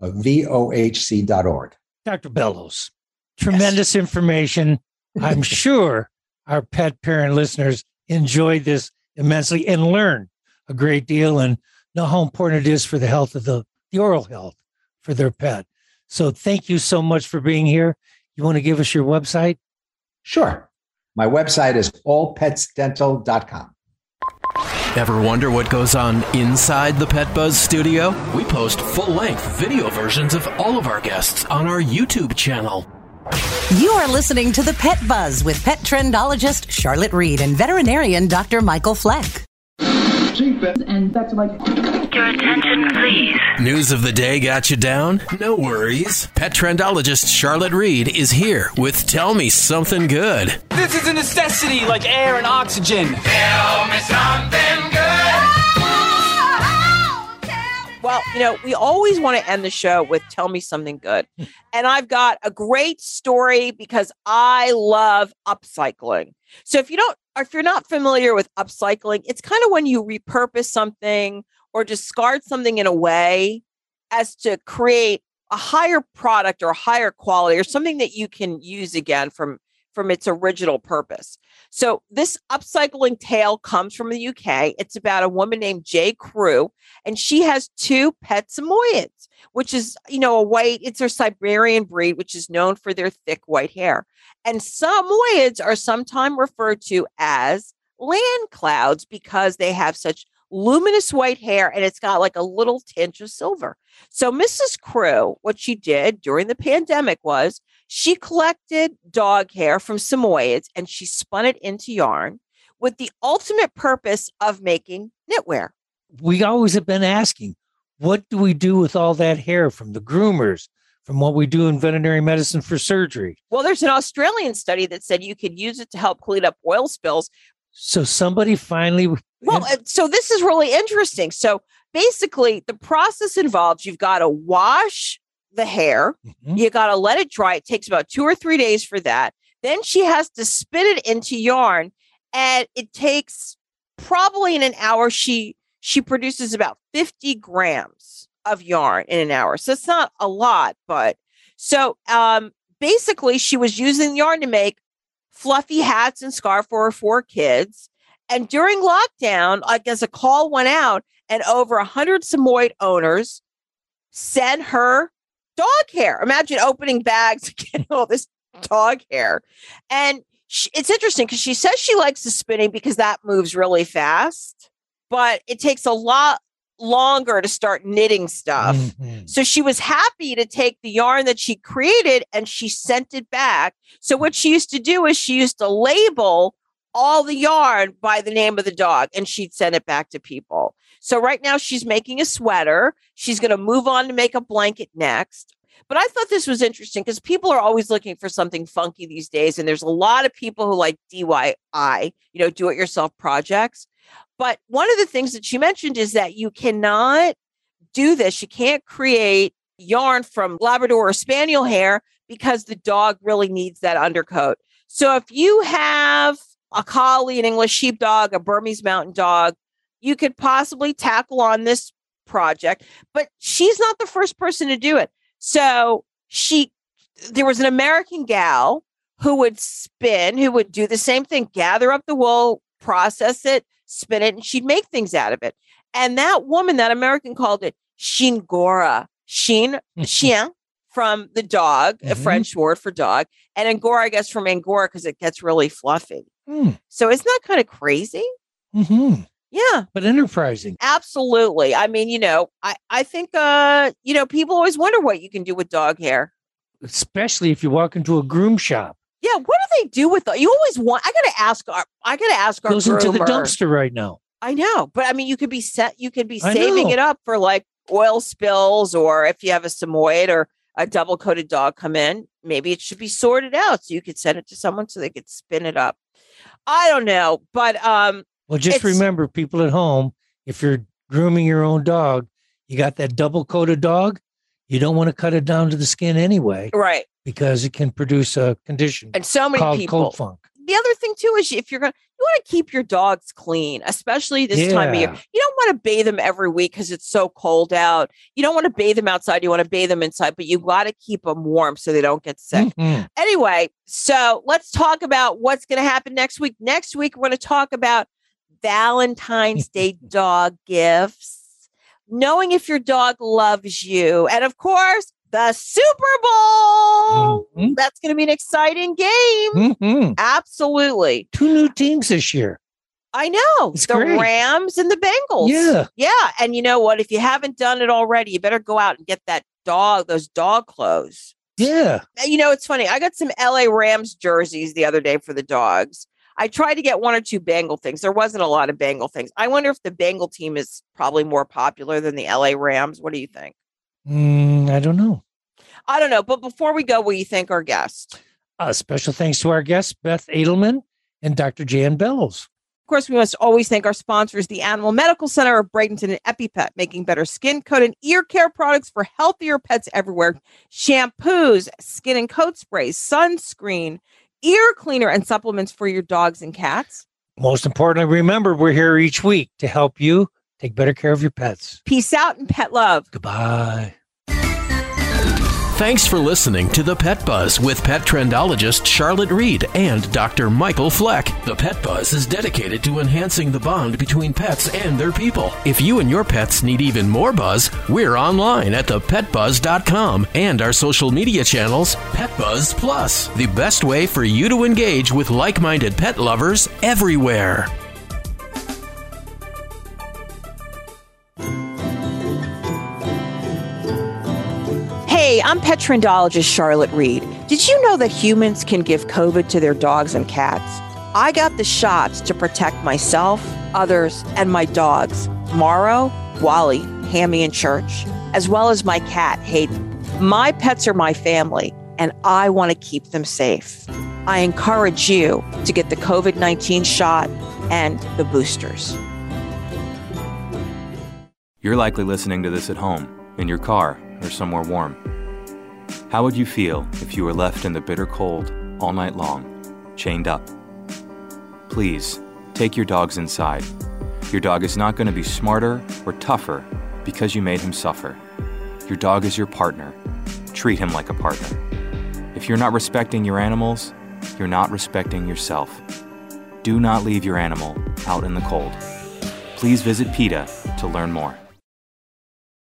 Uh, vohc.org. Dr. Bellows, tremendous information. I'm sure our pet parent listeners enjoyed this immensely and learned a great deal and know how important it is for the health of the, the oral health for their pet. So thank you so much for being here. You want to give us your website? Sure. My website is allpetsdental.com. Ever wonder what goes on inside the Pet Buzz studio? We post full length video versions of all of our guests on our YouTube channel. You are listening to the Pet Buzz with pet trendologist Charlotte Reed and veterinarian Dr. Michael Fleck. And that's like. Your attention, please. News of the day got you down? No worries. Pet trendologist Charlotte Reed is here with Tell Me Something Good. This is a necessity like air and oxygen. Tell me something Well, you know, we always want to end the show with tell me something good. Hmm. and I've got a great story because I love upcycling. So if you don't or if you're not familiar with upcycling, it's kind of when you repurpose something or discard something in a way as to create a higher product or a higher quality or something that you can use again from from its original purpose. So this upcycling tale comes from the UK. It's about a woman named Jay Crew, and she has two pet Samoyeds, which is, you know, a white, it's a Siberian breed, which is known for their thick white hair. And Samoyeds are sometimes referred to as land clouds because they have such luminous white hair and it's got like a little tinge of silver. So Mrs. Crew, what she did during the pandemic was she collected dog hair from Samoyeds and she spun it into yarn with the ultimate purpose of making knitwear. We always have been asking, what do we do with all that hair from the groomers, from what we do in veterinary medicine for surgery? Well, there's an Australian study that said you could use it to help clean up oil spills. So somebody finally Well, so this is really interesting. So basically, the process involves you've got to wash the hair, you got to let it dry. It takes about two or three days for that. Then she has to spin it into yarn, and it takes probably in an hour. She she produces about 50 grams of yarn in an hour. So it's not a lot, but So um, basically, she was using yarn to make fluffy hats and scarf for her four kids. And during lockdown, I guess a call went out, and over a hundred Samoyed owners sent her dog hair. Imagine opening bags and getting all this dog hair. And she, it's interesting because she says she likes the spinning because that moves really fast, but it takes a lot longer to start knitting stuff. Mhm. So she was happy to take the yarn that she created and she sent it back. So what she used to do is she used to label all the yarn by the name of the dog and she'd send it back to people. So right now she's making a sweater. She's going to move on to make a blanket next. But I thought this was interesting because people are always looking for something funky these days. And there's a lot of people who like DIY, you know, do it yourself projects. But one of the things that she mentioned is that you cannot do this. You can't create yarn from Labrador or Spaniel hair because the dog really needs that undercoat. So if you have a collie, an English sheepdog, a Burmese mountain dog, you could possibly tackle on this project. But she's not the first person to do it. So she, there was an American gal who would spin, who would do the same thing, gather up the wool, process it, spin it, and she'd make things out of it. And that woman, that American called it Chiengora. Shin, chien from the dog, a Mhm. French word for dog, and Angora, I guess, from Angora because it gets really fluffy. Hmm. So isn't that kind of crazy? hmm Yeah. But enterprising. Absolutely. I mean, you know, I, I think uh, you know, people always wonder what you can do with dog hair. Especially if you walk into a groom shop. Yeah, what do they do with the you always want I gotta ask our I gotta ask our Goes into the dumpster right now. I know, but I mean, you could be set. You could be saving it up for like oil spills, or if you have a Samoyed or a double coated dog come in, maybe it should be sorted out so you could send it to someone so they could spin it up. I don't know, but um, Well, just It's- remember, people at home, if you're grooming your own dog, you got that double coated dog. You don't want to cut it down to the skin anyway, right. because it can produce a condition And so many called people. coat funk. The other thing too is if you're gonna, you want to keep your dogs clean, especially this time of year. You don't want to bathe them every week because it's so cold out. You don't want to bathe them outside. You want to bathe them inside, but you got to keep them warm so they don't get sick. Mhm. Anyway, so let's talk about what's going to happen next week. Next week, we're going to talk about Valentine's Day dog gifts, knowing if your dog loves you, and of course, the Super Bowl. Mhm. That's going to be an exciting game. Mhm. Absolutely. Two new teams this year. I know. It's the great. Rams and the Bengals. Yeah. Yeah. And you know what? If you haven't done it already, you better go out and get that dog, those dog clothes. Yeah. You know, it's funny. I got some LA Rams jerseys the other day for the dogs. I tried to get one or two Bengal things. There wasn't a lot of Bengal things. I wonder if the Bengal team is probably more popular than the LA Rams. What do you think? Mm, I don't know. I don't know. But before we go, will you thank our guest? Uh, special thanks to our guests, Beth Adelman and Dr. Jan Bellows. Of course, we must always thank our sponsors, the Animal Medical Center of Bradenton and EpiPet, making better skin, coat, and ear care products for healthier pets everywhere. Shampoos, skin and coat sprays, sunscreen, ear cleaner, and supplements for your dogs and cats. Most importantly, remember we're here each week to help you take better care of your pets. Peace out and pet love. Goodbye. Thanks for listening to The Pet Buzz with pet trendologist Charlotte Reed and Dr. Michael Fleck. The Pet Buzz is dedicated to enhancing the bond between pets and their people. If you and your pets need even more buzz, we're online at thepetbuzz.com and our social media channels, Pet Buzz Plus, the best way for you to engage with like minded pet lovers everywhere. Hey, I'm pet trendologist Charlotte Reed. Did you know that humans can give COVID to their dogs and cats? I got the shots to protect myself, others, and my dogs, Morrow, Wally, Hammy, and Church, as well as my cat, Hayden. My pets are my family, and I want to keep them safe. I encourage you to get the COVID 19 shot and the boosters. You're likely listening to this at home, in your car, or somewhere warm. How would you feel if you were left in the bitter cold all night long, chained up? Please, take your dogs inside. Your dog is not going to be smarter or tougher because you made him suffer. Your dog is your partner. treat him like a partner. If you're not respecting your animals, you're not respecting yourself. Do not leave your animal out in the cold. Please visit PETA to learn more.